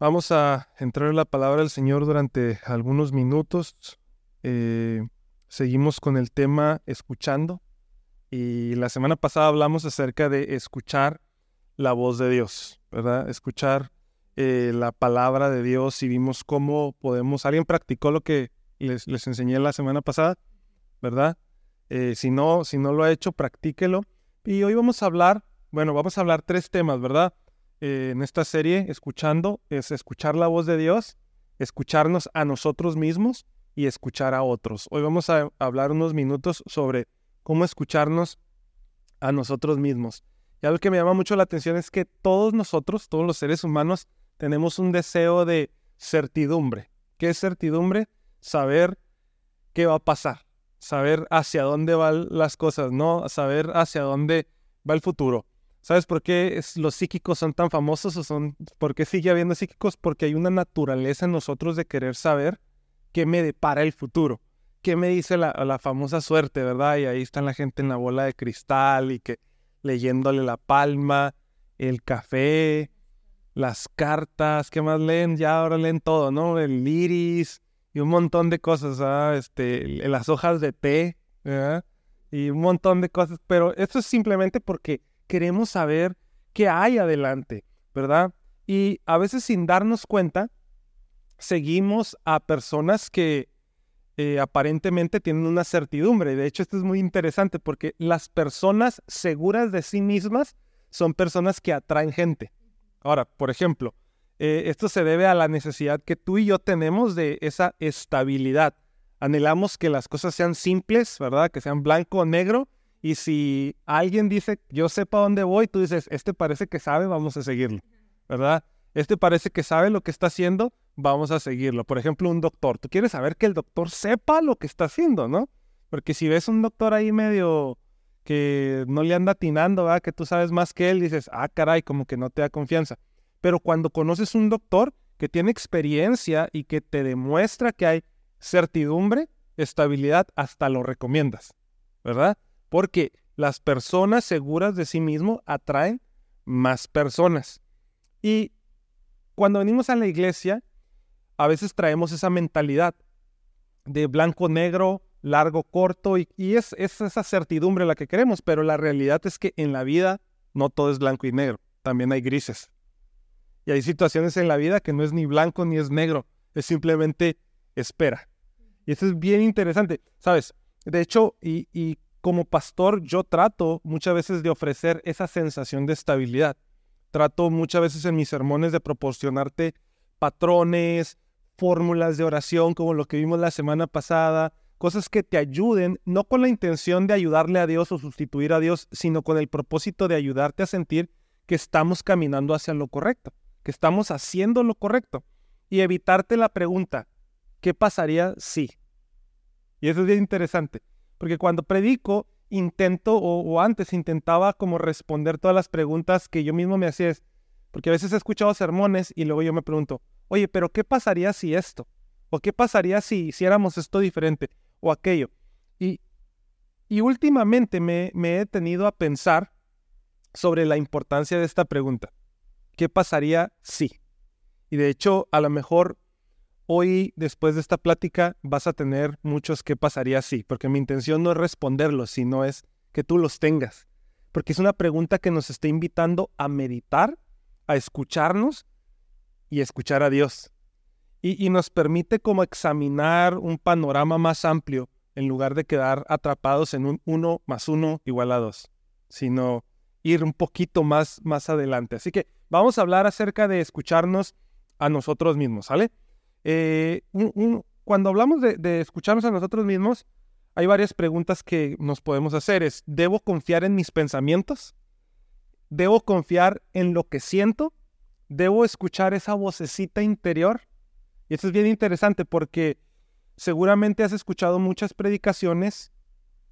Vamos a entrar en la palabra del Señor durante algunos minutos. Eh, seguimos con el tema escuchando. Y la semana pasada hablamos acerca de escuchar la voz de Dios, ¿verdad? Escuchar eh, la palabra de Dios y vimos cómo podemos... ¿Alguien practicó lo que les, les enseñé la semana pasada? ¿Verdad? Eh, si, no, si no lo ha hecho, practíquelo. Y hoy vamos a hablar, bueno, vamos a hablar tres temas, ¿verdad? Eh, en esta serie, escuchando, es escuchar la voz de Dios, escucharnos a nosotros mismos y escuchar a otros. Hoy vamos a hablar unos minutos sobre cómo escucharnos a nosotros mismos. Y algo que me llama mucho la atención es que todos nosotros, todos los seres humanos, tenemos un deseo de certidumbre. ¿Qué es certidumbre? Saber qué va a pasar, saber hacia dónde van las cosas, no saber hacia dónde va el futuro. ¿Sabes por qué los psíquicos son tan famosos o son por qué sigue habiendo psíquicos? Porque hay una naturaleza en nosotros de querer saber qué me depara el futuro, qué me dice la, famosa suerte, ¿verdad? Y ahí está la gente en la bola de cristal y que leyéndole la palma, el café, las cartas, ¿qué más leen? Ya ahora leen todo, ¿no? El iris y un montón de cosas, ¿ah? Este, las hojas de té. Y un montón de cosas, pero esto es simplemente porque queremos saber qué hay adelante, ¿verdad? Y a veces sin darnos cuenta, seguimos a personas que eh, aparentemente tienen una certidumbre. De hecho, esto es muy interesante porque las personas seguras de sí mismas son personas que atraen gente. Ahora, por ejemplo, eh, esto se debe a la necesidad que tú y yo tenemos de esa estabilidad. Anhelamos que las cosas sean simples, ¿verdad? Que sean blanco o negro y si alguien dice, yo sé para dónde voy, tú dices, este parece que sabe, vamos a seguirlo, ¿verdad? Este parece que sabe lo que está haciendo, vamos a seguirlo. Por ejemplo, un doctor. Tú quieres saber que el doctor sepa lo que está haciendo, ¿no? Porque si ves un doctor ahí medio que no le anda atinando, ¿verdad? Que tú sabes más que él, dices, ah, caray, como que no te da confianza. Pero cuando conoces un doctor que tiene experiencia y que te demuestra que hay certidumbre, estabilidad, hasta lo recomiendas, ¿verdad? Porque las personas seguras de sí mismo atraen más personas. Y cuando venimos a la iglesia, a veces traemos esa mentalidad de blanco, negro, largo, corto, y, es, es, esa certidumbre la que queremos, pero la realidad es que en la vida no todo es blanco y negro, también hay grises. Y hay situaciones en la vida que no es ni blanco ni es negro, es simplemente espera. Y eso es bien interesante, ¿sabes? De hecho, y como pastor yo trato muchas veces de ofrecer esa sensación de estabilidad. Trato muchas veces en mis sermones de proporcionarte patrones, fórmulas de oración como lo que vimos la semana pasada, cosas que te ayuden, no con la intención de ayudarle a Dios o sustituir a Dios, sino con el propósito de ayudarte a sentir que estamos caminando hacia lo correcto, que estamos haciendo lo correcto y evitarte la pregunta, ¿qué pasaría si? Y eso es bien interesante. Porque cuando predico, intento, o, antes intentaba como responder todas las preguntas que yo mismo me hacía. Porque a veces he escuchado sermones y luego yo me pregunto, oye, pero ¿qué pasaría si esto? ¿O qué pasaría si hiciéramos esto diferente? O aquello. Y, y últimamente me, he detenido a pensar sobre la importancia de esta pregunta. ¿Qué pasaría si? Y de hecho, a lo mejor Hoy, después de esta plática, vas a tener muchos que pasaría así, porque mi intención no es responderlos, sino es que tú los tengas. Porque es una pregunta que nos está invitando a meditar, a escucharnos y escuchar a Dios. Y, nos permite como examinar un panorama más amplio en lugar de quedar atrapados en un 1 más 1 igual a 2, sino ir un poquito más, más adelante. Así que vamos a hablar acerca de escucharnos a nosotros mismos, ¿sale? Eh, cuando hablamos de, escucharnos a nosotros mismos, hay varias preguntas que nos podemos hacer. Es, ¿debo confiar en mis pensamientos? ¿Debo confiar en lo que siento? ¿Debo escuchar esa vocecita interior? Y esto es bien interesante porque seguramente has escuchado muchas predicaciones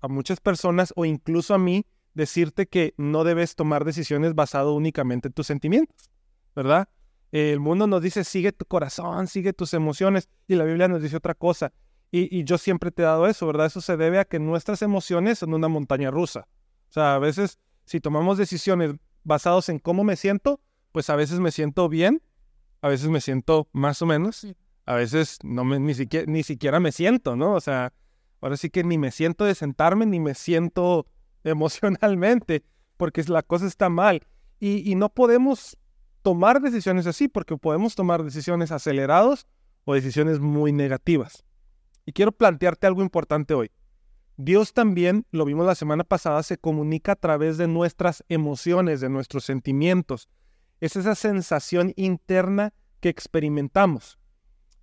a muchas personas o incluso a mí decirte que no debes tomar decisiones basado únicamente en tus sentimientos, ¿verdad? El mundo nos dice, sigue tu corazón, sigue tus emociones, y la Biblia nos dice otra cosa. Y, yo siempre te he dado eso, ¿verdad? Eso se debe a que nuestras emociones son una montaña rusa. O sea, a veces si tomamos decisiones basadas en cómo me siento, pues a veces me siento bien a veces me siento más o menos, a veces no me, ni, siquiera, ni siquiera me siento, ¿no? O sea, ahora sí que ni me siento de sentarme, ni me siento emocionalmente, porque la cosa está mal. Y, y no podemos tomar decisiones así, porque podemos tomar decisiones acelerados o decisiones muy negativas. Y quiero plantearte algo importante hoy. Dios también, lo vimos la semana pasada, se comunica a través de nuestras emociones, de nuestros sentimientos. Es esa sensación interna que experimentamos.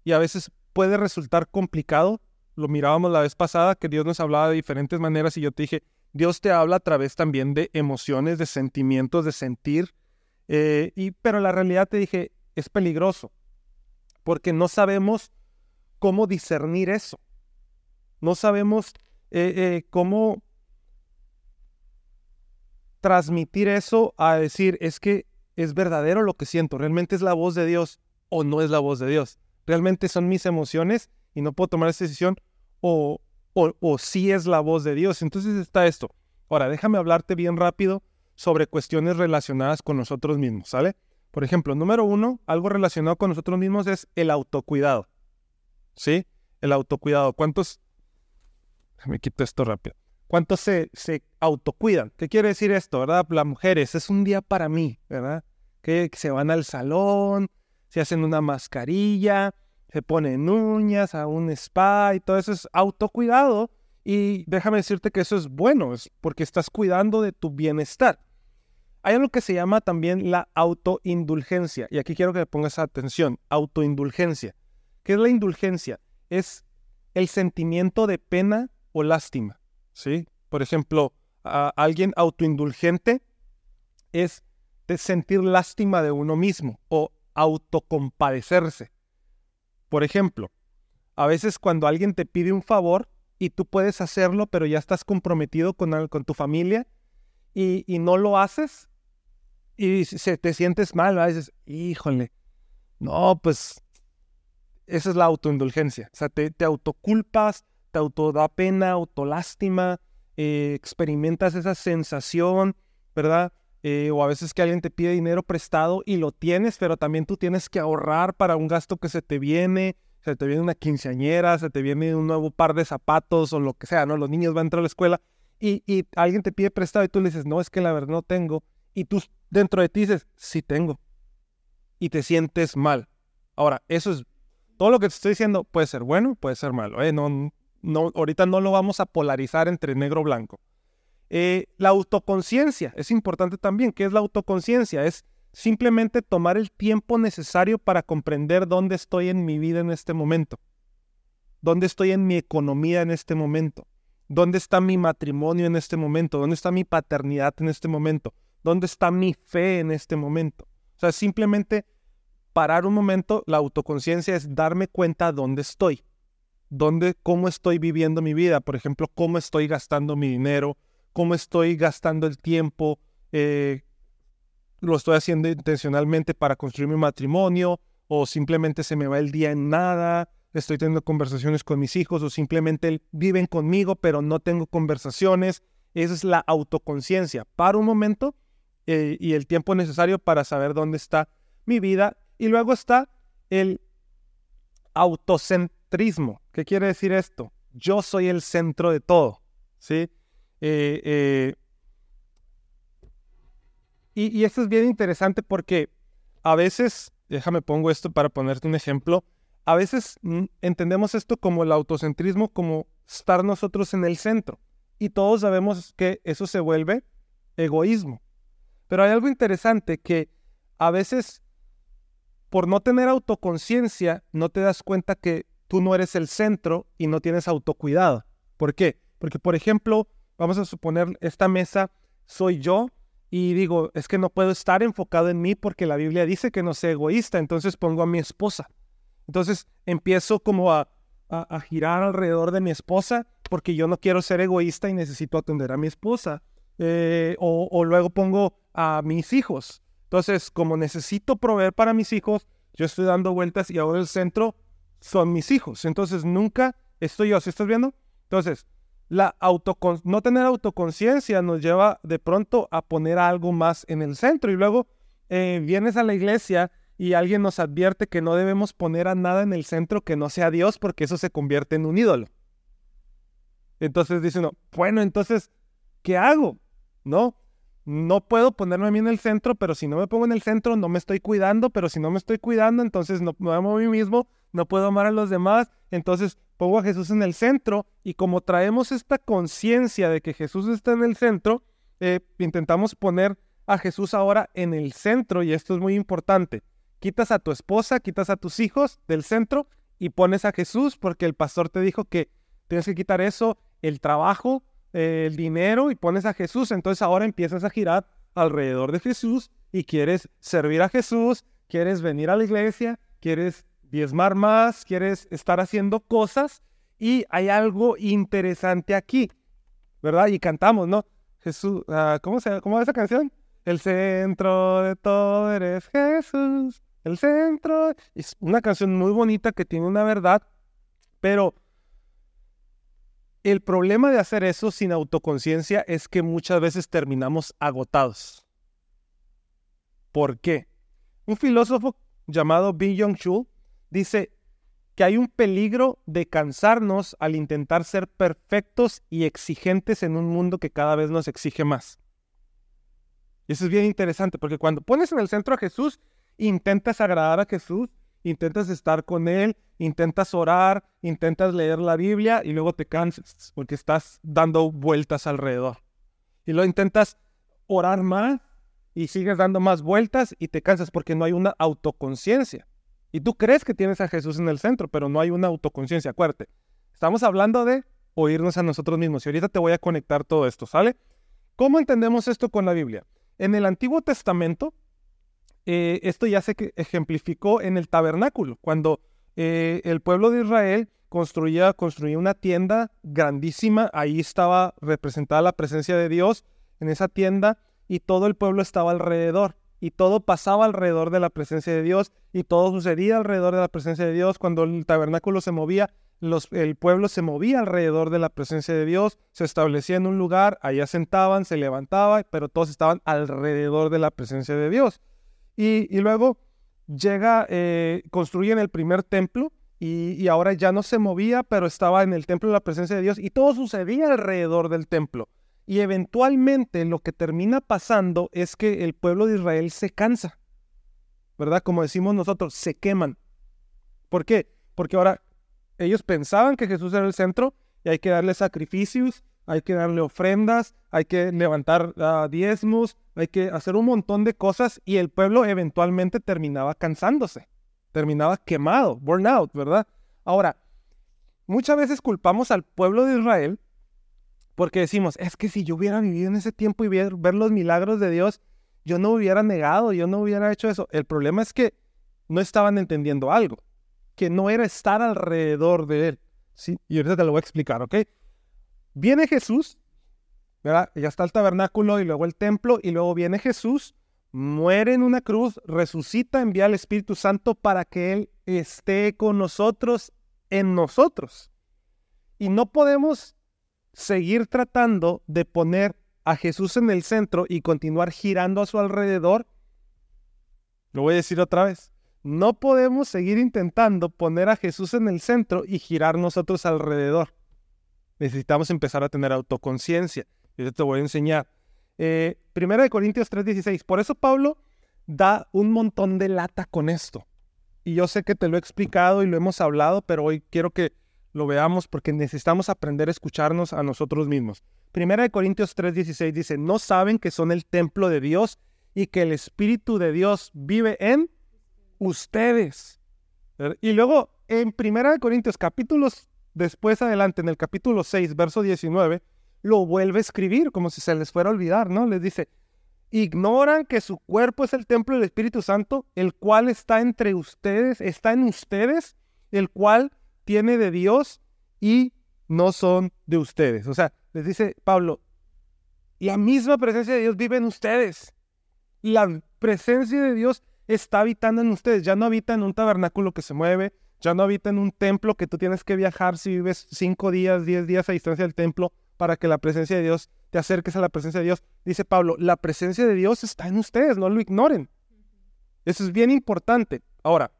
Y a veces puede resultar complicado. Lo mirábamos la vez pasada, que Dios nos hablaba de diferentes maneras y yo te dije, Dios te habla a través también de emociones, de sentimientos, de sentir. Eh, y, pero la realidad te dije, es peligroso, porque no sabemos cómo discernir eso. No sabemos eh, eh, cómo transmitir eso a decir, es que es verdadero lo que siento, realmente es la voz de Dios o no es la voz de Dios. Realmente son mis emociones y no puedo tomar esa decisión o, o, o sí es la voz de Dios. Entonces está esto. Ahora, déjame hablarte bien rápido sobre cuestiones relacionadas con nosotros mismos, ¿sale? Por ejemplo, número uno, algo relacionado con nosotros mismos es el autocuidado. ¿Sí? El autocuidado. ¿Cuántos me quito esto rápido. ¿Cuántos se, se autocuidan? ¿Qué quiere decir esto, verdad? Las mujeres, es un día para mí, ¿verdad? Que se van al salón, se hacen una mascarilla, se ponen uñas, a un spa y todo eso es autocuidado. Y déjame decirte que eso es bueno, es porque estás cuidando de tu bienestar. Hay algo que se llama también la autoindulgencia. Y aquí quiero que pongas atención. Autoindulgencia. ¿Qué es la indulgencia? Es el sentimiento de pena o lástima, ¿sí? Por ejemplo, a alguien autoindulgente es de sentir lástima de uno mismo o autocompadecerse. Por ejemplo, a veces cuando alguien te pide un favor y tú puedes hacerlo, pero ya estás comprometido con, con tu familia y, no lo haces y se, te sientes mal, a dices, híjole, no, pues esa es la autoindulgencia. O sea, te, te autoculpas, te autoda pena, autolástima, eh, experimentas esa sensación, ¿verdad? Eh, o a veces que alguien te pide dinero prestado y lo tienes, pero también tú tienes que ahorrar para un gasto que se te viene, se te viene una quinceañera, se te viene un nuevo par de zapatos o lo que sea, ¿no? Los niños van a entrar a la escuela y, y alguien te pide prestado y tú le dices, no, es que la verdad no tengo. Y tú dentro de ti dices, sí tengo. Y te sientes mal. Ahora, eso es, todo lo que te estoy diciendo puede ser bueno, puede ser malo, ¿eh? No, no, ahorita no lo vamos a polarizar entre negro blanco. Eh, la autoconciencia es importante también. ¿Qué es la autoconciencia? Es simplemente tomar el tiempo necesario para comprender dónde estoy en mi vida en este momento, dónde estoy en mi economía en este momento, dónde está mi matrimonio en este momento, dónde está mi paternidad en este momento, dónde está mi fe en este momento. O sea, simplemente parar un momento, la autoconciencia es darme cuenta dónde estoy dónde, cómo estoy viviendo mi vida, por ejemplo, cómo estoy gastando mi dinero, cómo estoy gastando el tiempo, eh, lo estoy haciendo intencionalmente para construir mi matrimonio o simplemente se me va el día en nada, estoy teniendo conversaciones con mis hijos o simplemente viven conmigo pero no tengo conversaciones. Esa es la autoconciencia. Para un momento eh, y el tiempo necesario para saber dónde está mi vida. Y luego está el autocentrismo. ¿Qué quiere decir esto? Yo soy el centro de todo, ¿sí? Eh, eh, y, esto es bien interesante porque a veces, déjame pongo esto para ponerte un ejemplo, a veces mm, entendemos esto como el autocentrismo, como estar nosotros en el centro. Y todos sabemos que eso se vuelve egoísmo. Pero hay algo interesante que a veces, por no tener autoconciencia, no te das cuenta que tú no eres el centro y no tienes autocuidado. ¿Por qué? Porque, por ejemplo, vamos a suponer, esta mesa soy yo y digo, es que no puedo estar enfocado en mí porque la Biblia dice que no sea egoísta, entonces pongo a mi esposa. Entonces empiezo como a, a, girar alrededor de mi esposa porque yo no quiero ser egoísta y necesito atender a mi esposa. Eh, o, o luego pongo a mis hijos. Entonces, como necesito proveer para mis hijos, yo estoy dando vueltas y ahora el centro son mis hijos. Entonces nunca estoy yo, ¿sí estás viendo? Entonces, la no tener autoconciencia nos lleva de pronto a poner algo más en el centro y luego eh, vienes a la iglesia y alguien nos advierte que no debemos poner a nada en el centro que no sea Dios porque eso se convierte en un ídolo. Entonces dice uno, bueno, entonces, ¿qué hago? ¿No? No puedo ponerme a mí en el centro, pero si no me pongo en el centro no me estoy cuidando, pero si no me estoy cuidando, entonces no me amo a mí mismo, no puedo amar a los demás, entonces pongo a Jesús en el centro y como traemos esta conciencia de que Jesús está en el centro, eh, intentamos poner a Jesús ahora en el centro y esto es muy importante. Quitas a tu esposa, quitas a tus hijos del centro y pones a Jesús porque el pastor te dijo que tienes que quitar eso, el trabajo, el dinero y pones a Jesús. Entonces ahora empiezas a girar alrededor de Jesús y quieres servir a Jesús, quieres venir a la iglesia, quieres diezmar más, quieres estar haciendo cosas y hay algo interesante aquí, ¿verdad? Y cantamos, ¿no? Jesús, ah, ¿cómo se cómo va esa canción? El centro de todo eres Jesús, el centro. Es una canción muy bonita que tiene una verdad, pero el problema de hacer eso sin autoconciencia es que muchas veces terminamos agotados. ¿Por qué? Un filósofo llamado Byung Chul dice que hay un peligro de cansarnos al intentar ser perfectos y exigentes en un mundo que cada vez nos exige más. Y eso es bien interesante porque cuando pones en el centro a Jesús, intentas agradar a Jesús, intentas estar con Él, intentas orar, intentas leer la Biblia y luego te cansas porque estás dando vueltas alrededor. Y luego intentas orar más y sigues dando más vueltas y te cansas porque no hay una autoconciencia. Y tú crees que tienes a Jesús en el centro, pero no hay una autoconciencia. Acuérdate, estamos hablando de oírnos a nosotros mismos. Y ahorita te voy a conectar todo esto, ¿sale? ¿Cómo entendemos esto con la Biblia? En el Antiguo Testamento, eh, esto ya se ejemplificó en el tabernáculo, cuando eh, el pueblo de Israel construía, construía una tienda grandísima, ahí estaba representada la presencia de Dios en esa tienda y todo el pueblo estaba alrededor y todo pasaba alrededor de la presencia de Dios y todo sucedía alrededor de la presencia de Dios. Cuando el tabernáculo se movía, el pueblo se movía alrededor de la presencia de Dios, se establecía en un lugar, allá sentaban, se levantaba, pero todos estaban alrededor de la presencia de Dios. Y, luego llega, eh, construyen el primer templo y, ahora ya no se movía, pero estaba en el templo la presencia de Dios y todo sucedía alrededor del templo. Y eventualmente lo que termina pasando es que el pueblo de Israel se cansa, ¿verdad? Como decimos nosotros, se queman. ¿Por qué? Porque ahora ellos pensaban que Jesús era el centro y hay que darle sacrificios, hay que darle ofrendas, hay que levantar diezmos, hay que hacer un montón de cosas y el pueblo eventualmente terminaba cansándose, terminaba quemado, burnout, ¿verdad? Ahora, muchas veces culpamos al pueblo de Israel porque decimos, es que si yo hubiera vivido en ese tiempo y ver, ver los milagros de Dios, yo no hubiera negado, yo no hubiera hecho eso. El problema es que no estaban entendiendo algo, que no era estar alrededor de Él. ¿sí? Y ahorita te lo voy a explicar, ¿ok? Viene Jesús. Ya está el tabernáculo y luego el templo y luego viene Jesús, muere en una cruz, resucita, envía al Espíritu Santo para que Él esté con nosotros, en nosotros. Y no podemos seguir tratando de poner a Jesús en el centro y continuar girando a su alrededor. Lo voy a decir otra vez. No podemos seguir intentando poner a Jesús en el centro y girar nosotros alrededor necesitamos empezar a tener autoconciencia. Yo te voy a enseñar. Eh, primera de Corintios 3:16. Por eso Pablo da un montón de lata con esto. Y yo sé que te lo he explicado y lo hemos hablado, pero hoy quiero que lo veamos porque necesitamos aprender a escucharnos a nosotros mismos. Primera de Corintios 3:16 dice, ¿no saben que son el templo de Dios y que el Espíritu de Dios vive en ustedes? Y luego en Primera de Corintios capítulos después adelante en el capítulo 6, verso 19, lo vuelve a escribir como si se les fuera a olvidar, ¿no? Les dice, ignoran que su cuerpo es el templo del Espíritu Santo, el cual está entre ustedes, está en ustedes, el cual tiene de Dios y no son de ustedes. O sea, les dice Pablo, la misma presencia de Dios vive en ustedes. La presencia de Dios está habitando en ustedes, ya no habita en un tabernáculo que se mueve, ya no habita en un templo que tú tienes que viajar si vives cinco días, diez días a distancia del templo para que la presencia de Dios te acerques a la presencia de Dios. Dice Pablo, la presencia de Dios está en ustedes, no lo ignoren. Eso es bien importante. Ahora,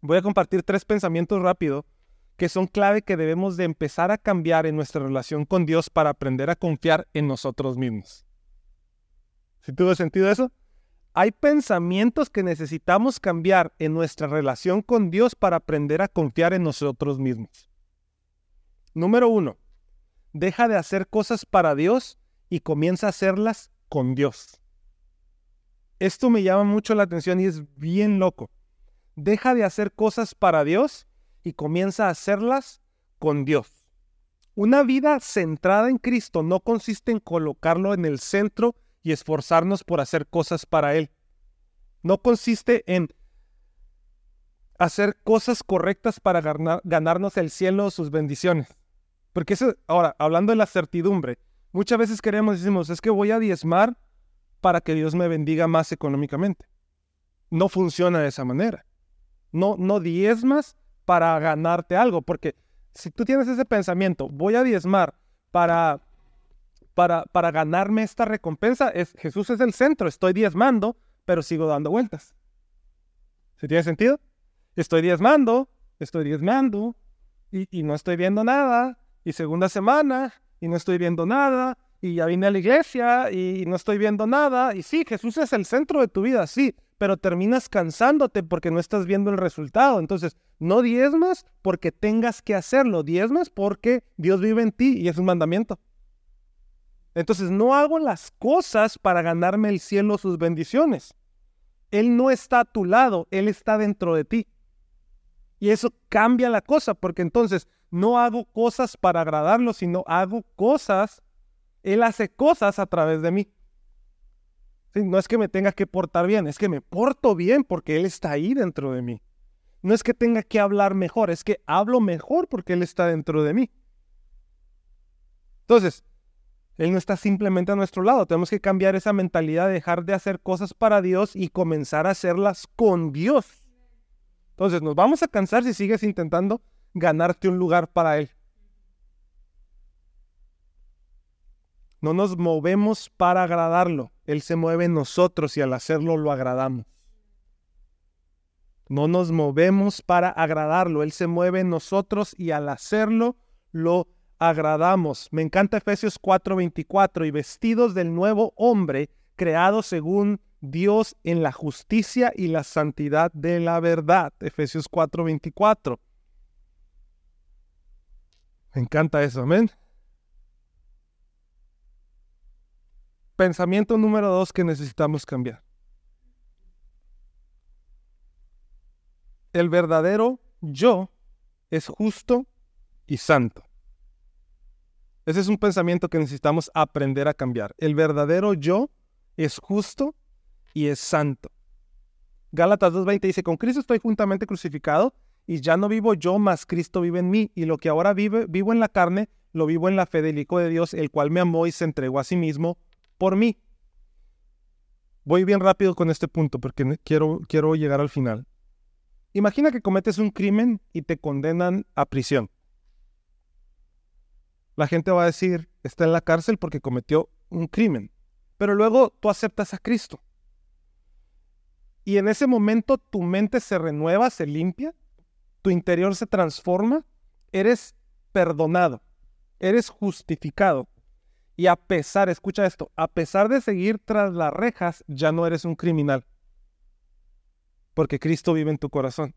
voy a compartir tres pensamientos rápidos que son clave que debemos de empezar a cambiar en nuestra relación con Dios para aprender a confiar en nosotros mismos. ¿Sí tuvo sentido eso? Hay pensamientos que necesitamos cambiar en nuestra relación con Dios para aprender a confiar en nosotros mismos. Número uno, deja de hacer cosas para Dios y comienza a hacerlas con Dios. Esto me llama mucho la atención y es bien loco. Deja de hacer cosas para Dios y comienza a hacerlas con Dios. Una vida centrada en Cristo no consiste en colocarlo en el centro y esforzarnos por hacer cosas para Él. No consiste en hacer cosas correctas para ganarnos el cielo o sus bendiciones. Porque eso, ahora, hablando de la certidumbre, muchas veces queremos, decimos, es que voy a diezmar para que Dios me bendiga más económicamente. No funciona de esa manera. No, no diezmas para ganarte algo, porque si tú tienes ese pensamiento, voy a diezmar para, para, ganarme esta recompensa, es, Jesús es el centro, estoy diezmando, pero sigo dando vueltas. ¿Se tiene sentido? Estoy diezmando, estoy diezmando y, y no estoy viendo nada, y segunda semana y no estoy viendo nada, y ya vine a la iglesia y no estoy viendo nada, y sí, Jesús es el centro de tu vida, sí, pero terminas cansándote porque no estás viendo el resultado. Entonces, no diezmas porque tengas que hacerlo, diezmas porque Dios vive en ti y es un mandamiento. Entonces, no hago las cosas para ganarme el cielo sus bendiciones. Él no está a tu lado, Él está dentro de ti. Y eso cambia la cosa, porque entonces no hago cosas para agradarlo, sino hago cosas, Él hace cosas a través de mí no es que me tenga que portar bien, es que me porto bien porque Él está ahí dentro de mí. No es que tenga que hablar mejor, es que hablo mejor porque Él está dentro de mí. Entonces, Él no está simplemente a nuestro lado. Tenemos que cambiar esa mentalidad, dejar de hacer cosas para Dios y comenzar a hacerlas con Dios. Entonces, nos vamos a cansar si sigues intentando ganarte un lugar para Él. No nos movemos para agradarlo. Él se mueve en nosotros y al hacerlo lo agradamos. No nos movemos para agradarlo. Él se mueve en nosotros y al hacerlo lo agradamos. Me encanta Efesios 4:24 y vestidos del nuevo hombre, creado según Dios en la justicia y la santidad de la verdad. Efesios 4:24. Me encanta eso, amén. Pensamiento número dos que necesitamos cambiar. El verdadero yo es justo y santo. Ese es un pensamiento que necesitamos aprender a cambiar. El verdadero yo es justo y es santo. Gálatas 2.20 dice, con Cristo estoy juntamente crucificado y ya no vivo yo, mas Cristo vive en mí. Y lo que ahora vive, vivo en la carne, lo vivo en la fe del Hijo de Dios, el cual me amó y se entregó a sí mismo por mí. Voy bien rápido con este punto porque quiero, quiero llegar al final. Imagina que cometes un crimen y te condenan a prisión. La gente va a decir, está en la cárcel porque cometió un crimen. Pero luego tú aceptas a Cristo. Y en ese momento tu mente se renueva, se limpia, tu interior se transforma, eres perdonado, eres justificado. Y a pesar, escucha esto, a pesar de seguir tras las rejas, ya no eres un criminal. Porque Cristo vive en tu corazón.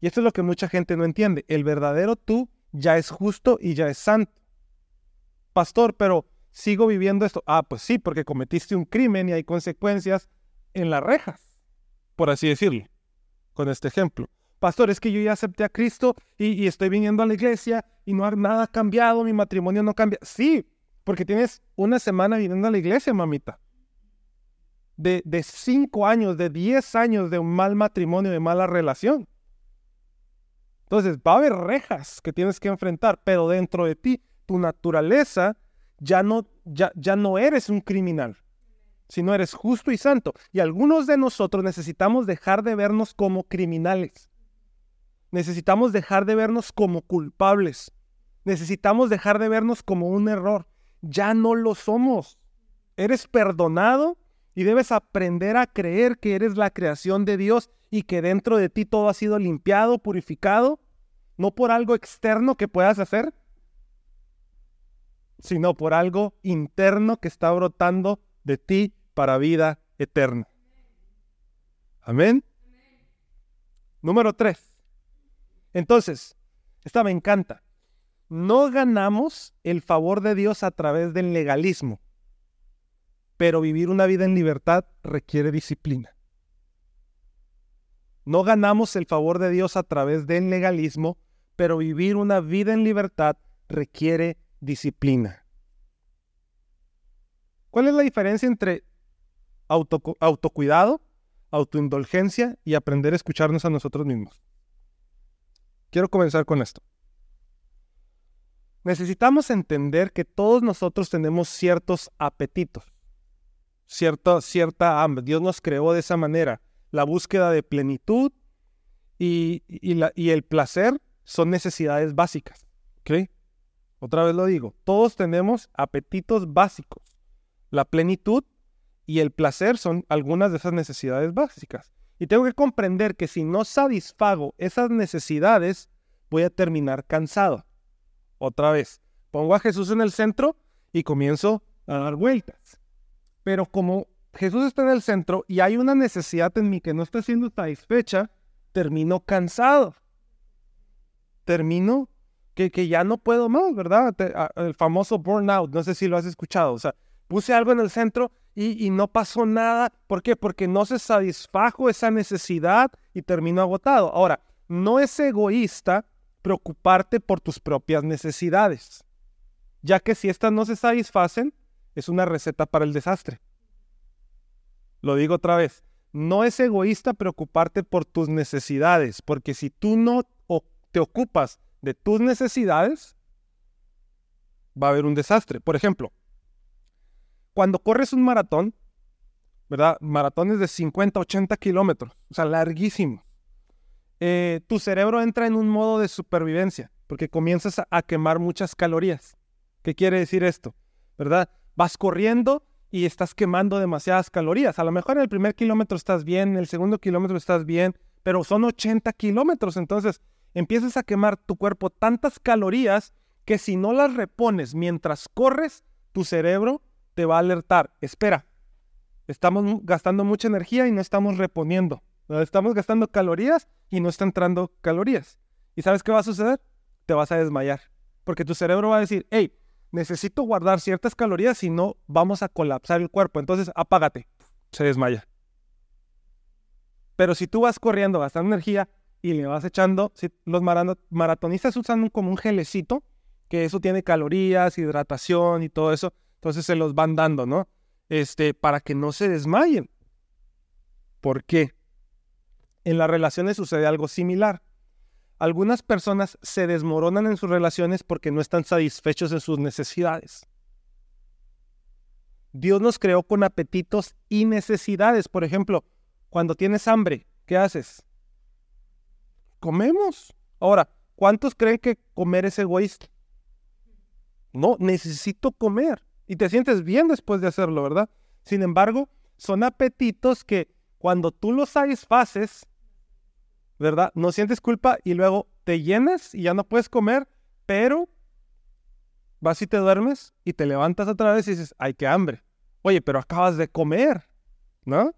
Y esto es lo que mucha gente no entiende. El verdadero tú ya es justo y ya es santo. Pastor, pero sigo viviendo esto. Ah, pues sí, porque cometiste un crimen y hay consecuencias en las rejas, por así decirlo, con este ejemplo. Pastor, es que yo ya acepté a Cristo y, estoy viniendo a la iglesia y no ha nada cambiado, mi matrimonio no cambia. Sí, porque tienes una semana viniendo a la iglesia, mamita. De, de cinco años, de diez años de un mal matrimonio, de mala relación. Entonces, va a haber rejas que tienes que enfrentar, pero dentro de ti, tu naturaleza, ya no, ya, ya no eres un criminal, sino eres justo y santo. Y algunos de nosotros necesitamos dejar de vernos como criminales. Necesitamos dejar de vernos como culpables. Necesitamos dejar de vernos como un error ya no lo somos. Eres perdonado Y debes aprender a creer que eres la creación de Dios y que dentro de ti todo ha sido limpiado, purificado, no por algo externo que puedas hacer, sino por algo interno que está brotando de ti para vida eterna. Amén. Número tres. Entonces, esta me encanta. No ganamos el favor de Dios a través del legalismo, pero vivir una vida en libertad requiere disciplina. No ganamos el favor de Dios a través del legalismo, pero vivir una vida en libertad requiere disciplina. ¿Cuál es la diferencia entre autocuidado, autoindulgencia y aprender a escucharnos a nosotros mismos? Quiero comenzar con esto. Necesitamos entender que todos nosotros tenemos ciertos apetitos, cierta, cierta hambre. Dios nos creó de esa manera. La búsqueda de plenitud y, y el placer son necesidades básicas. ¿Ok? Otra vez lo digo, todos tenemos apetitos básicos. La plenitud y el placer son algunas de esas necesidades básicas. Y tengo que comprender que si no satisfago esas necesidades, voy a terminar cansado. Otra vez, pongo a Jesús en el centro y comienzo a dar vueltas. Pero como Jesús está en el centro y hay una necesidad en mí que no está siendo satisfecha, termino cansado. Termino que, que ya no puedo más, ¿verdad? El famoso burnout, no sé si lo has escuchado. O sea, puse algo en el centro y, y, no pasó nada. ¿Por qué? Porque no se satisfajo esa necesidad y termino agotado. Ahora, no es egoísta preocuparte por tus propias necesidades, ya que si estas no se satisfacen, es una receta para el desastre. Lo digo otra vez, no es egoísta preocuparte por tus necesidades, porque si tú no te ocupas de tus necesidades, va a haber un desastre. Por ejemplo, cuando corres un maratón, ¿verdad? Maratones de 50, 80 kilómetros, o sea, larguísimo. Eh, tu cerebro entra en un modo de supervivencia porque comienzas a, quemar muchas calorías. ¿Qué quiere decir esto? ¿Verdad? Vas corriendo y estás quemando demasiadas calorías. A lo mejor en el primer kilómetro estás bien, en el segundo kilómetro estás bien, pero son 80 kilómetros. Entonces empiezas a quemar tu cuerpo tantas calorías que si no las repones mientras corres, tu cerebro te va a alertar. Espera, estamos gastando mucha energía y no estamos reponiendo. Estamos gastando calorías y no está entrando calorías. ¿Y sabes qué va a suceder? Te vas a desmayar. Porque tu cerebro va a decir, hey, necesito guardar ciertas calorías, si no vamos a colapsar el cuerpo. Entonces, apágate. Se desmaya. Pero si tú vas corriendo, gastando energía y le vas echando, si los maratonistas usan como un gelecito, que eso tiene calorías, hidratación y todo eso, entonces se los van dando, ¿no? Este, para que no se desmayen. ¿Por qué? En las relaciones sucede algo similar. Algunas personas se desmoronan en sus relaciones porque no están satisfechos en sus necesidades. Dios nos creó con apetitos y necesidades. Por ejemplo, cuando tienes hambre, ¿qué haces? Comemos. Ahora, ¿cuántos creen que comer es egoísta? No, necesito comer. Y te sientes bien después de hacerlo, ¿verdad? Sin embargo, son apetitos que cuando tú los satisfaces, ¿verdad? No sientes culpa y luego te llenas y ya no puedes comer, pero vas y te duermes y te levantas otra vez y dices, ay, qué hambre. Oye, pero acabas de comer, ¿no?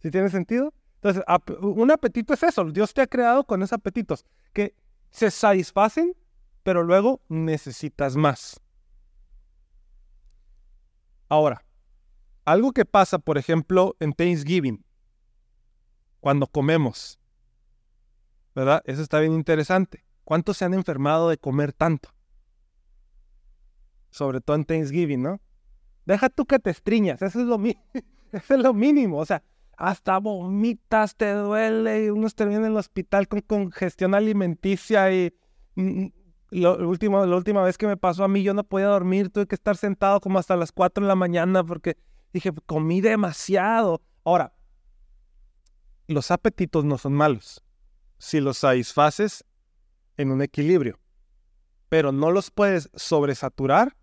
¿Sí tiene sentido? Entonces, un apetito es eso. Dios te ha creado con esos apetitos que se satisfacen, pero luego necesitas más. Ahora, algo que pasa, por ejemplo, en Thanksgiving, cuando comemos, ¿verdad? Eso está bien interesante. ¿Cuántos se han enfermado de comer tanto? Sobre todo en Thanksgiving, ¿no? Deja tú que te estriñas, eso es lo, eso es lo mínimo. O sea, hasta vomitas, te duele, y unos terminan en el hospital con congestión alimenticia y mm, mm, la última vez que me pasó a mí yo no podía dormir, tuve que estar sentado como hasta las 4 de la mañana porque dije, comí demasiado. Ahora, los apetitos no son malos si los satisfaces en un equilibrio, pero no los puedes sobresaturar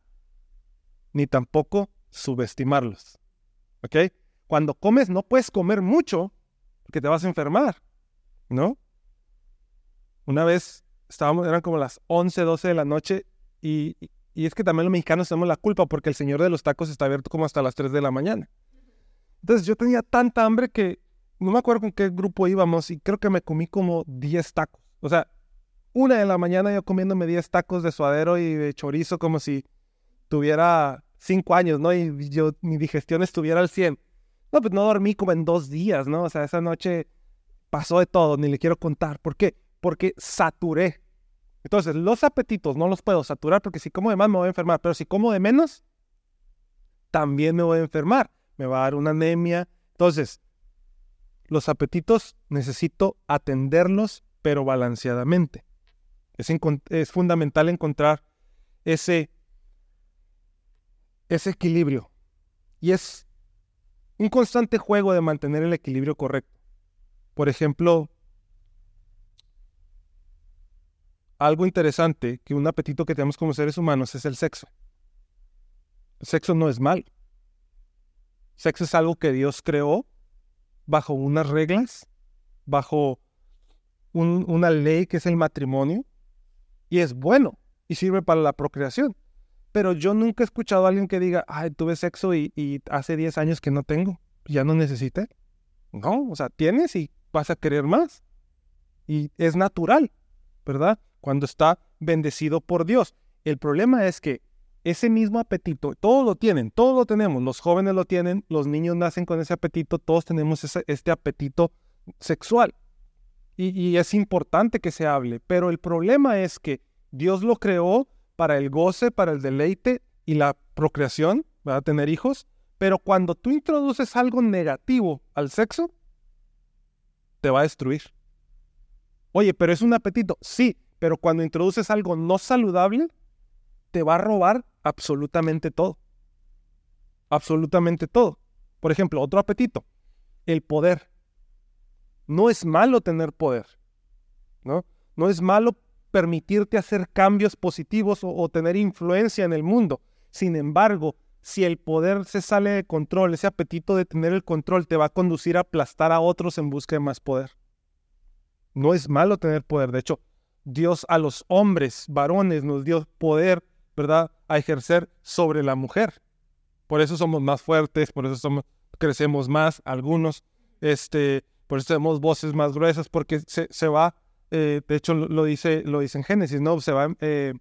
ni tampoco subestimarlos. ¿Ok? Cuando comes no puedes comer mucho porque te vas a enfermar, ¿no? Una vez estábamos, eran como las 11, 12 de la noche y, y es que también los mexicanos tenemos la culpa porque el señor de los tacos está abierto como hasta las 3 de la mañana. Entonces yo tenía tanta hambre que no me acuerdo con qué grupo íbamos y creo que me comí como 10 tacos. O sea, una de la mañana yo comiéndome 10 tacos de suadero y de chorizo como si tuviera 5 años, ¿no? Y yo, mi digestión estuviera al 100. No, pues no dormí como en dos días, ¿no? O sea, esa noche pasó de todo, ni le quiero contar. ¿Por qué? Porque saturé. Entonces, los apetitos no los puedo saturar porque si como de más me voy a enfermar, pero si como de menos, también me voy a enfermar. Me va a dar una anemia. Entonces, los apetitos necesito atenderlos, pero balanceadamente. Es, fundamental encontrar ese, ese equilibrio. Y es un constante juego de mantener el equilibrio correcto. Por ejemplo, algo interesante que un apetito que tenemos como seres humanos es el sexo. El sexo no es mal. sexo es algo que Dios creó bajo unas reglas, bajo una ley que es el matrimonio, y es bueno y sirve para la procreación. Pero yo nunca he escuchado a alguien que diga, ay, tuve sexo y, hace 10 años que no tengo, ya no necesité. No, o sea, tienes y vas a querer más. Y es natural, ¿verdad? Cuando está bendecido por Dios. El problema es que ese mismo apetito, todos lo tienen, todos lo tenemos, los jóvenes lo tienen, los niños nacen con ese apetito, todos tenemos este apetito sexual. Y, es importante que se hable, pero el problema es que Dios lo creó para el goce, para el deleite y la procreación, a tener hijos, pero cuando tú introduces algo negativo al sexo, te va a destruir. Oye, pero es un apetito, sí, pero cuando introduces algo no saludable, te va a robar absolutamente todo. Absolutamente todo. Por ejemplo, otro apetito, el poder. No es malo tener poder, ¿no? No es malo permitirte hacer cambios positivos o, tener influencia en el mundo. Sin embargo, si el poder se sale de control, ese apetito de tener el control te va a conducir a aplastar a otros en busca de más poder. No es malo tener poder. De hecho, Dios a los hombres, varones, nos dio poder ¿verdad?, a ejercer sobre la mujer. Por eso somos más fuertes, por eso somos, crecemos más, algunos, este, por eso tenemos voces más gruesas, porque se, se va, eh, de hecho lo dice, lo dice en Génesis, ¿no? Se va a eh,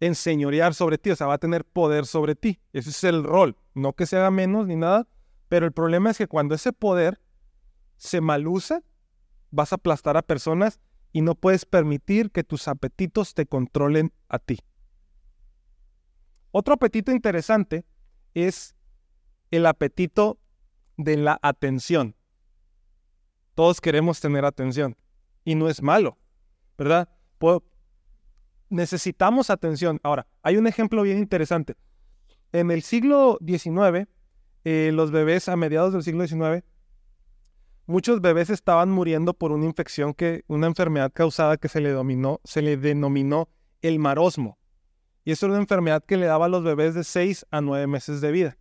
enseñorear sobre ti, o sea, va a tener poder sobre ti. Ese es el rol, no que se haga menos ni nada, pero el problema es que cuando ese poder se malusa, vas a aplastar a personas y no puedes permitir que tus apetitos te controlen a ti. Otro apetito interesante es el apetito de la atención. Todos queremos tener atención y no es malo, ¿verdad? necesitamos atención. Ahora, hay un ejemplo bien interesante. En el siglo XIX, eh, los bebés a mediados del siglo XIX, muchos bebés estaban muriendo por una infección que, una enfermedad causada que se le, dominó, se le denominó el marosmo. Y eso era una enfermedad que le daba a los bebés de 6 a 9 meses de vida.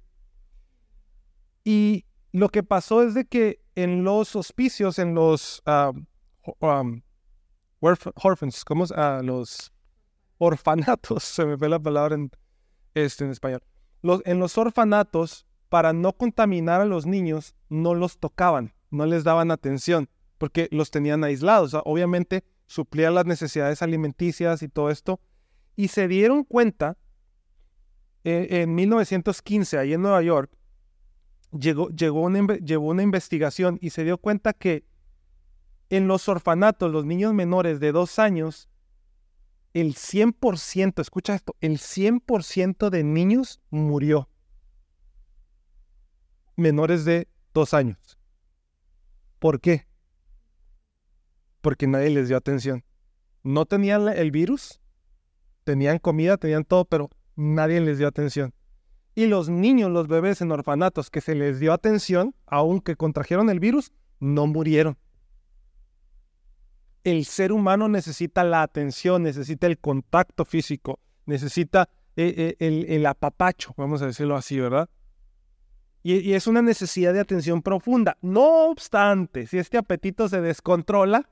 Y lo que pasó es de que en los hospicios, en los um, um, orphans, ¿cómo uh, los orfanatos, se me ve la palabra en, este, en español. Los, en los orfanatos, para no contaminar a los niños, no los tocaban, no les daban atención, porque los tenían aislados. obviamente suplían las necesidades alimenticias y todo esto, y se dieron cuenta eh, en 1915, ahí en Nueva York, llegó, llegó una, llevó una investigación y se dio cuenta que en los orfanatos, los niños menores de dos años, el 100%, escucha esto, el 100% de niños murió. Menores de dos años. ¿Por qué? Porque nadie les dio atención. No tenían el virus, tenían comida, tenían todo, pero nadie les dio atención. Y los niños, los bebés en orfanatos que se les dio atención, aunque contrajeron el virus, no murieron. El ser humano necesita la atención, necesita el contacto físico, necesita eh, eh, el, el apapacho, vamos a decirlo así, ¿verdad? Y, es una necesidad de atención profunda. No obstante, si este apetito se descontrola,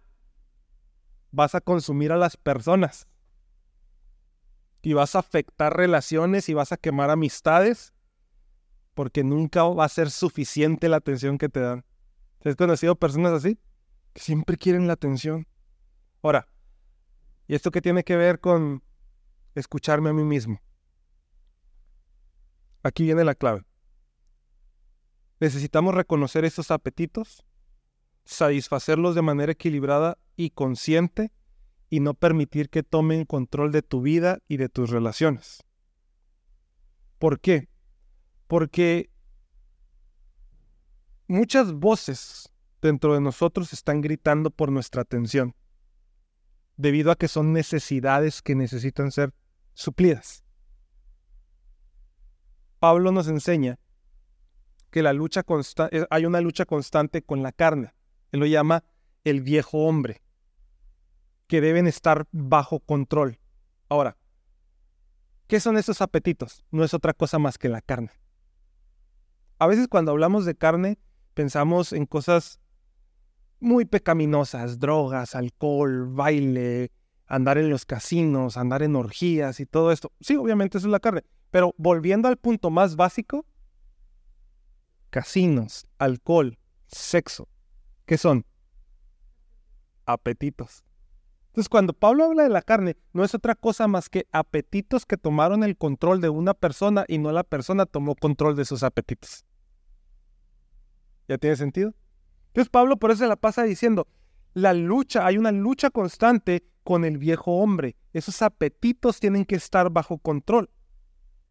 vas a consumir a las personas. Y vas a afectar relaciones y vas a quemar amistades porque nunca va a ser suficiente la atención que te dan. ¿Has conocido personas así? Que siempre quieren la atención. Ahora, ¿y esto qué tiene que ver con escucharme a mí mismo? Aquí viene la clave. Necesitamos reconocer estos apetitos, satisfacerlos de manera equilibrada y consciente y no permitir que tomen control de tu vida y de tus relaciones. ¿Por qué? Porque muchas voces dentro de nosotros están gritando por nuestra atención, debido a que son necesidades que necesitan ser suplidas. Pablo nos enseña que la lucha eh, hay una lucha constante con la carne. Él lo llama el viejo hombre, que deben estar bajo control. Ahora, ¿qué son esos apetitos? No es otra cosa más que la carne. A veces cuando hablamos de carne pensamos en cosas muy pecaminosas, drogas, alcohol, baile, andar en los casinos, andar en orgías y todo esto. Sí, obviamente eso es la carne. Pero volviendo al punto más básico, casinos, alcohol, sexo. ¿Qué son? Apetitos. Entonces, cuando Pablo habla de la carne, no es otra cosa más que apetitos que tomaron el control de una persona y no la persona tomó control de sus apetitos. ¿Ya tiene sentido? Entonces, Pablo por eso se la pasa diciendo, la lucha, hay una lucha constante con el viejo hombre. Esos apetitos tienen que estar bajo control.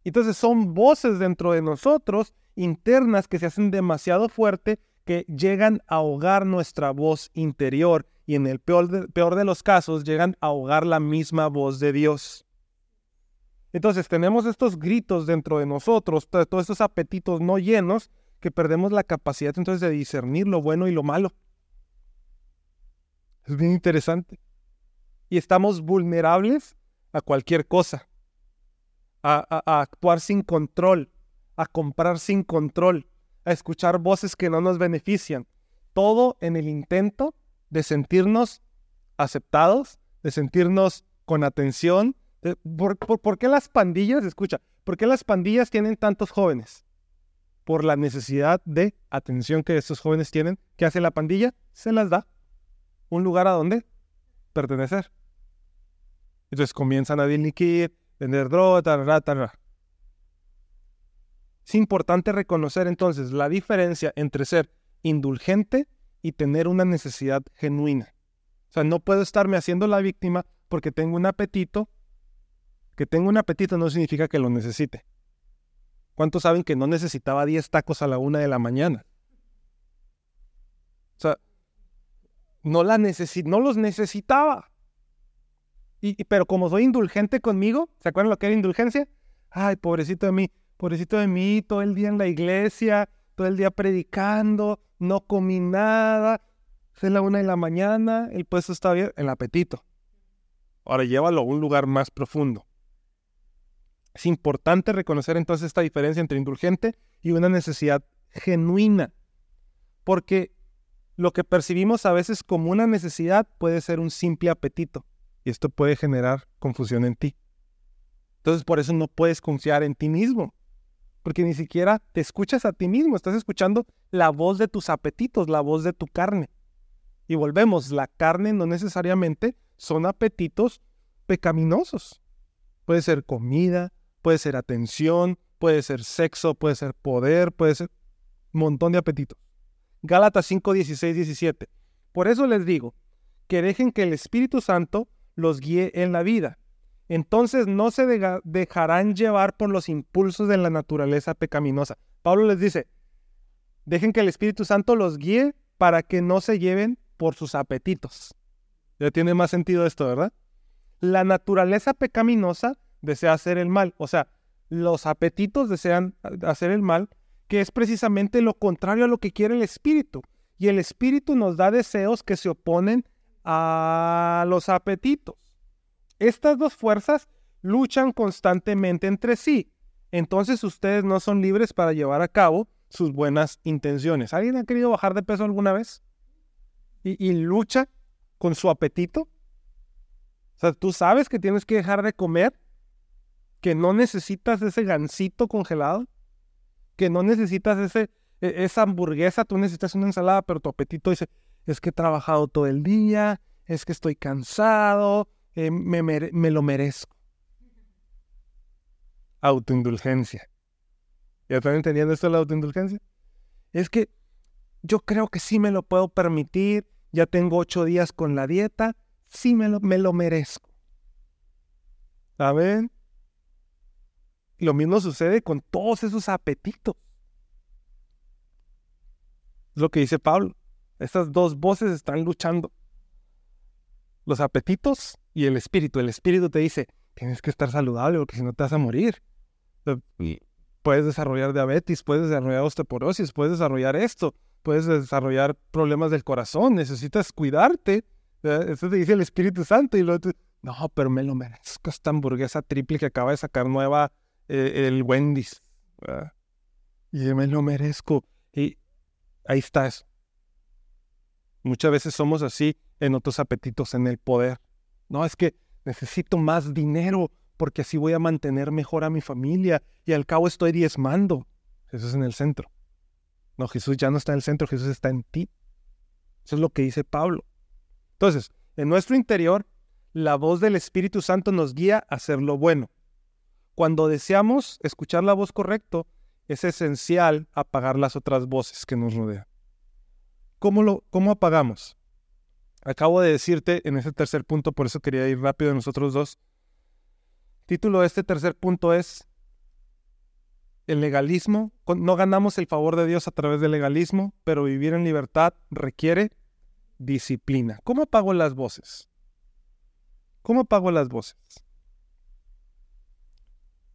Entonces son voces dentro de nosotros internas que se hacen demasiado fuerte que llegan a ahogar nuestra voz interior y en el peor de, peor de los casos llegan a ahogar la misma voz de Dios. Entonces tenemos estos gritos dentro de nosotros, todos estos apetitos no llenos, que perdemos la capacidad entonces de discernir lo bueno y lo malo. Es bien interesante. Y estamos vulnerables a cualquier cosa a, actuar sin control, a comprar sin control, a escuchar voces que no nos benefician. Todo en el intento de sentirnos aceptados, de sentirnos con atención. por, qué las pandillas, escucha, por qué las pandillas tienen tantos jóvenes? Por la necesidad de atención que estos jóvenes tienen. ¿Qué hace la pandilla? Se las da. Un lugar a donde pertenecer. Entonces comienzan a delinquir, vender droga, tarara, tarara. Es importante reconocer entonces la diferencia entre ser indulgente y tener una necesidad genuina. O sea, no puedo estarme haciendo la víctima porque tengo un apetito. Que tengo un apetito no significa que lo necesite. ¿Cuántos saben que no necesitaba 10 tacos a la una de la mañana? O sea, no, los necesitaba. Y, pero como soy indulgente conmigo, ¿se acuerdan lo que era indulgencia? Ay, pobrecito de mí, pobrecito de mí, todo el día en la iglesia, todo el día predicando, no comí nada, es la una de la mañana, el puesto está bien, el apetito. Ahora llévalo a un lugar más profundo. Es importante reconocer entonces esta diferencia entre indulgente y una necesidad genuina, porque lo que percibimos a veces como una necesidad puede ser un simple apetito y esto puede generar confusión en ti. Entonces por eso no puedes confiar en ti mismo, porque ni siquiera te escuchas a ti mismo, estás escuchando la voz de tus apetitos, la voz de tu carne. Y volvemos, la carne no necesariamente son apetitos pecaminosos. Puede ser comida, puede ser atención, puede ser sexo, puede ser poder, puede ser un montón de apetitos. Gálatas 5, 16, 17. Por eso les digo que dejen que el Espíritu Santo los guíe en la vida. Entonces no se dejarán llevar por los impulsos de la naturaleza pecaminosa. Pablo les dice, dejen que el Espíritu Santo los guíe para que no se lleven por sus apetitos. Ya tiene más sentido esto, ¿verdad? La naturaleza pecaminosa desea hacer el mal, o sea, los apetitos desean hacer el mal, que es precisamente lo contrario a lo que quiere el Espíritu. Y el Espíritu nos da deseos que se oponen a los apetitos. Estas dos fuerzas luchan constantemente entre sí. Entonces ustedes no son libres para llevar a cabo sus buenas intenciones. ¿Alguien ha querido bajar de peso alguna vez? ¿Y, lucha con su apetito? O sea, tú sabes que tienes que dejar de comer, que no necesitas ese gansito congelado, que no necesitas ese, e, esa hamburguesa, tú necesitas una ensalada, pero tu apetito dice, es que he trabajado todo el día, es que estoy cansado, eh, me, me lo merezco. Autoindulgencia. ¿Ya están entendiendo esto de la autoindulgencia? Es que yo creo que sí me lo puedo permitir, ya tengo ocho días con la dieta, sí me lo, me lo merezco. ¿Saben? Lo mismo sucede con todos esos apetitos. Es lo que dice Pablo. Estas dos voces están luchando. Los apetitos y el espíritu. El espíritu te dice, tienes que estar saludable porque si no te vas a morir. Puedes desarrollar diabetes, puedes desarrollar osteoporosis, puedes desarrollar esto, puedes desarrollar problemas del corazón, necesitas cuidarte. Eso te dice el Espíritu Santo y luego no, pero me lo merezco esta hamburguesa triple que acaba de sacar nueva eh, el Wendy's. Y me lo merezco. Y ahí está eso. Muchas veces somos así en otros apetitos, en el poder. No, es que necesito más dinero porque así voy a mantener mejor a mi familia y al cabo estoy diezmando. Jesús en el centro. No, Jesús ya no está en el centro, Jesús está en ti. Eso es lo que dice Pablo. Entonces, en nuestro interior, la voz del Espíritu Santo nos guía a hacer lo bueno. Cuando deseamos escuchar la voz correcta, es esencial apagar las otras voces que nos rodean. ¿Cómo, lo, ¿Cómo apagamos? Acabo de decirte en ese tercer punto, por eso quería ir rápido nosotros dos. Título de este tercer punto es el legalismo. No ganamos el favor de Dios a través del legalismo, pero vivir en libertad requiere disciplina. ¿Cómo apago las voces? ¿Cómo apago las voces?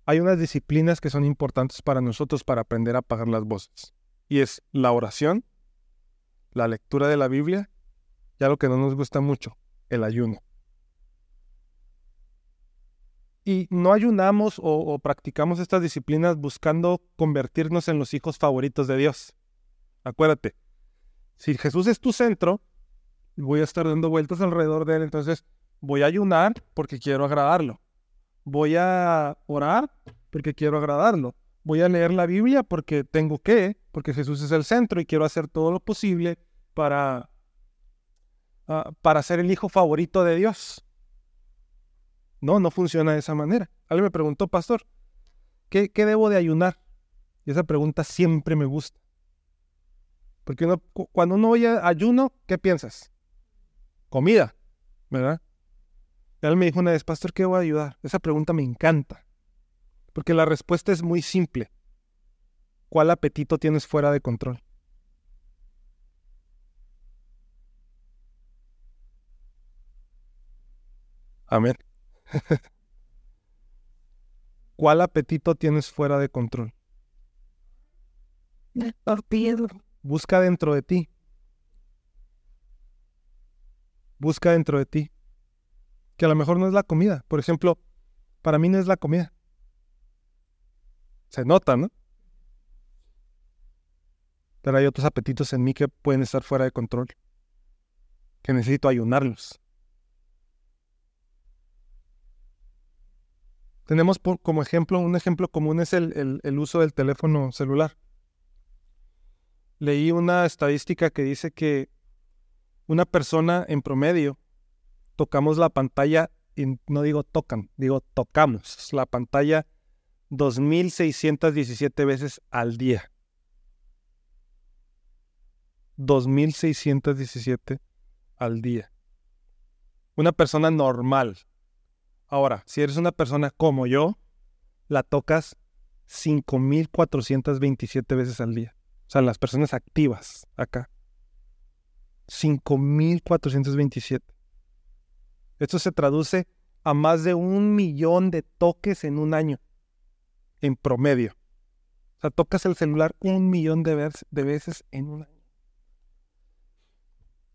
Hay unas disciplinas que son importantes para nosotros para aprender a apagar las voces. Y es la oración, la lectura de la Biblia y algo que no nos gusta mucho, el ayuno. Y no ayunamos o, practicamos estas disciplinas buscando convertirnos en los hijos favoritos de Dios. Acuérdate, si Jesús es tu centro, voy a estar dando vueltas alrededor de Él, entonces voy a ayunar porque quiero agradarlo. Voy a orar porque quiero agradarlo. Voy a leer la Biblia porque tengo que, porque Jesús es el centro y quiero hacer todo lo posible para Ah, para ser el hijo favorito de Dios. No, no funciona de esa manera. Alguien me preguntó, pastor, ¿qué, debo de ayunar? Y esa pregunta siempre me gusta. Porque cuando uno oye ayuno, ¿qué piensas? Comida, ¿verdad? Y él me dijo una vez, pastor, ¿qué voy a ayudar? Esa pregunta me encanta. Porque la respuesta es muy simple. ¿Cuál apetito tienes fuera de control? Amén. ¿Cuál apetito tienes fuera de control? Busca dentro de ti. Busca dentro de ti. Que a lo mejor no es la comida. Por ejemplo, para mí no es la comida. Se nota, ¿no? Pero hay otros apetitos en mí que pueden estar fuera de control. Que necesito ayunarlos. Tenemos como ejemplo, un ejemplo común es el, uso del teléfono celular. Leí una estadística que dice que una persona en promedio tocamos la pantalla, y no digo tocan, digo tocamos la pantalla 2.617 veces al día. 2.617 al día. Una persona normal, Ahora, si eres una persona como yo, la tocas 5.427 veces al día. O sea, las personas activas acá. 5.427. Esto se traduce a más de un millón de toques en un año, en promedio. O sea, tocas el celular un millón de, veces en un año.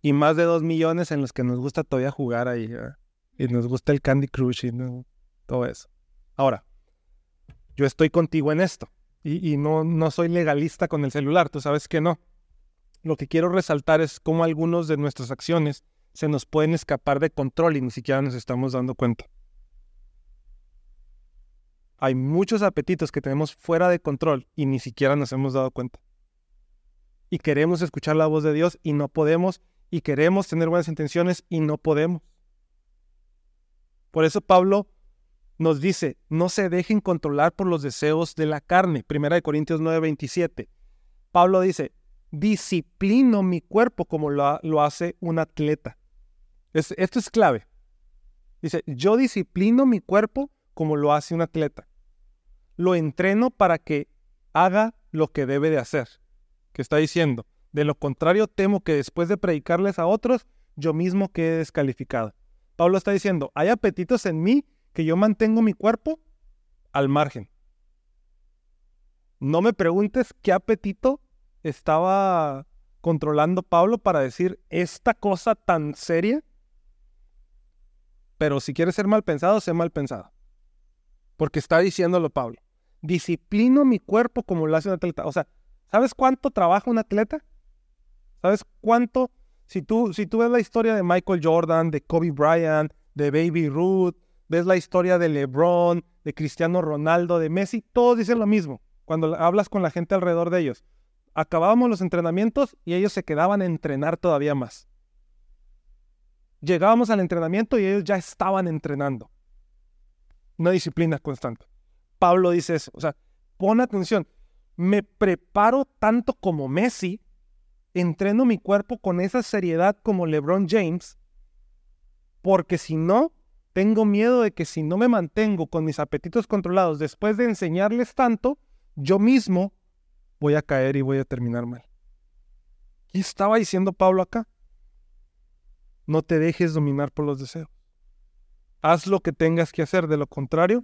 Y más de dos millones en los que nos gusta todavía jugar ahí y nos gusta el Candy Crush y todo eso. Ahora, yo estoy contigo en esto. y, no, no soy legalista con el celular, tú sabes que no. Lo que quiero resaltar es cómo algunos de nuestras acciones se nos pueden escapar de control y ni siquiera nos estamos dando cuenta. Hay muchos apetitos que tenemos fuera de control y ni siquiera nos hemos dado cuenta. Y queremos escuchar la voz de Dios y no podemos, y queremos tener buenas intenciones y no podemos. Por eso Pablo nos dice, no se dejen controlar por los deseos de la carne. Primera de Corintios 9:27. Pablo dice, disciplino mi cuerpo como lo, lo hace un atleta. Esto es clave. Dice, yo disciplino mi cuerpo como lo hace un atleta. Lo entreno para que haga lo que debe de hacer. Que está diciendo, de lo contrario temo que después de predicarles a otros, yo mismo quede descalificado. Pablo está diciendo, hay apetitos en mí que yo mantengo mi cuerpo al margen. No me preguntes qué apetito estaba controlando Pablo para decir esta cosa tan seria. Pero si quieres ser mal pensado, sé mal pensado. Porque está diciéndolo Pablo. Disciplino mi cuerpo como lo hace un atleta. O sea, ¿sabes cuánto trabaja un atleta? ¿Sabes cuánto? Si tú, si tú ves la historia de Michael Jordan, de Kobe Bryant, de Baby Ruth, ves la historia de LeBron, de Cristiano Ronaldo, de Messi, todos dicen lo mismo cuando hablas con la gente alrededor de ellos. Acabábamos los entrenamientos y ellos se quedaban a entrenar todavía más. Llegábamos al entrenamiento y ellos ya estaban entrenando. Una disciplina constante. Pablo dice eso. O sea, pon atención. Me preparo tanto como Messi, entreno mi cuerpo con esa seriedad como LeBron James, porque si no, tengo miedo de que si no me mantengo con mis apetitos controlados después de enseñarles tanto, yo mismo voy a caer y voy a terminar mal. ¿Qué estaba diciendo Pablo acá? No te dejes dominar por los deseos. Haz lo que tengas que hacer, de lo contrario,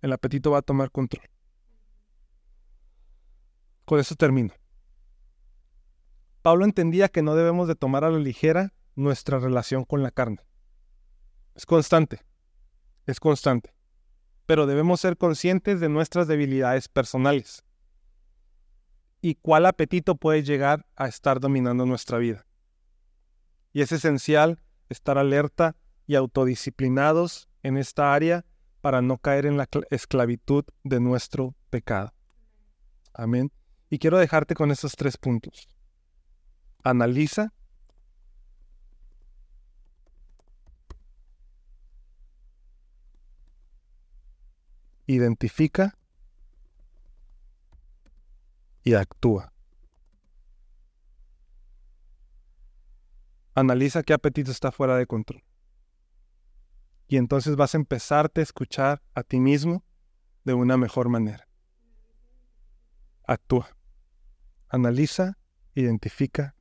el apetito va a tomar control. Con eso termino. Pablo entendía que no debemos de tomar a la ligera nuestra relación con la carne. Es constante, es constante. Pero debemos ser conscientes de nuestras debilidades personales y cuál apetito puede llegar a estar dominando nuestra vida. Y es esencial estar alerta y autodisciplinados en esta área para no caer en la esclavitud de nuestro pecado. Amén. Y quiero dejarte con estos tres puntos. Analiza identifica y actúa. Analiza qué apetito está fuera de control. Y entonces vas a empezarte a escuchar a ti mismo de una mejor manera. Actúa. Analiza, identifica